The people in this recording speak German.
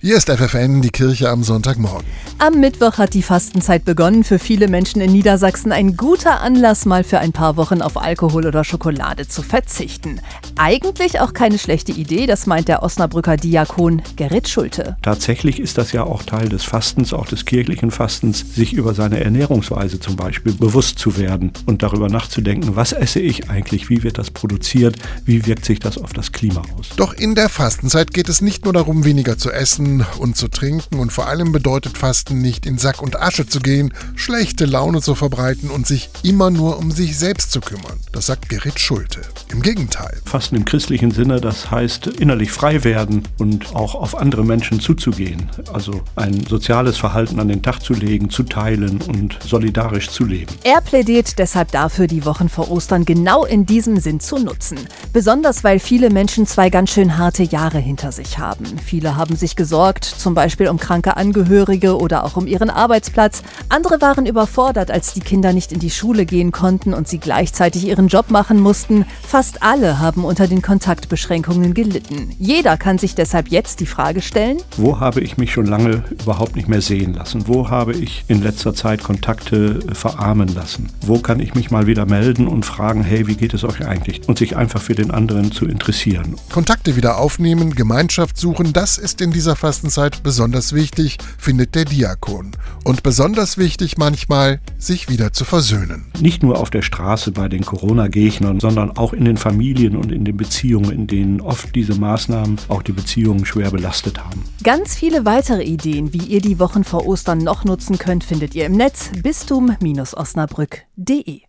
Hier ist FFN, die Kirche am Sonntagmorgen. Am Mittwoch hat die Fastenzeit begonnen. Für viele Menschen in Niedersachsen ein guter Anlass, mal für ein paar Wochen auf Alkohol oder Schokolade zu verzichten. Eigentlich auch keine schlechte Idee, das meint der Osnabrücker Diakon Gerrit Schulte. Tatsächlich ist das ja auch Teil des Fastens, auch des kirchlichen Fastens, sich über seine Ernährungsweise zum Beispiel bewusst zu werden und darüber nachzudenken, was esse ich eigentlich, wie wird das produziert, wie wirkt sich das auf das Klima aus. Doch in der Fastenzeit geht es nicht nur darum, weniger zu essen, essen und zu trinken und vor allem bedeutet Fasten nicht in Sack und Asche zu gehen, schlechte Laune zu verbreiten und sich immer nur um sich selbst zu kümmern. Das sagt Gerrit Schulte. Im Gegenteil. Fasten im christlichen Sinne, das heißt innerlich frei werden und auch auf andere Menschen zuzugehen. Also ein soziales Verhalten an den Tag zu legen, zu teilen und solidarisch zu leben. Er plädiert deshalb dafür, die Wochen vor Ostern genau in diesem Sinn zu nutzen. Besonders weil viele Menschen zwei ganz schön harte Jahre hinter sich haben. Viele haben sich gesorgt, zum Beispiel um kranke Angehörige oder auch um ihren Arbeitsplatz. Andere waren überfordert, als die Kinder nicht in die Schule gehen konnten und sie gleichzeitig ihren Job machen mussten. Fast alle haben unter den Kontaktbeschränkungen gelitten. Jeder kann sich deshalb jetzt die Frage stellen, wo habe ich mich schon lange überhaupt nicht mehr sehen lassen? Wo habe ich in letzter Zeit Kontakte verarmen lassen? Wo kann ich mich mal wieder melden und fragen, hey, wie geht es euch eigentlich? Und sich einfach für den anderen zu interessieren. Kontakte wieder aufnehmen, Gemeinschaft suchen, das ist in dieser Fastenzeit besonders wichtig, findet der Diakon. Und besonders wichtig manchmal, sich wieder zu versöhnen. Nicht nur auf der Straße bei den Corona-Gegnern, sondern auch in den Familien und in den Beziehungen, in denen oft diese Maßnahmen auch die Beziehungen schwer belastet haben. Ganz viele weitere Ideen, wie ihr die Wochen vor Ostern noch nutzen könnt, findet ihr im Netz bistum-osnabrück.de.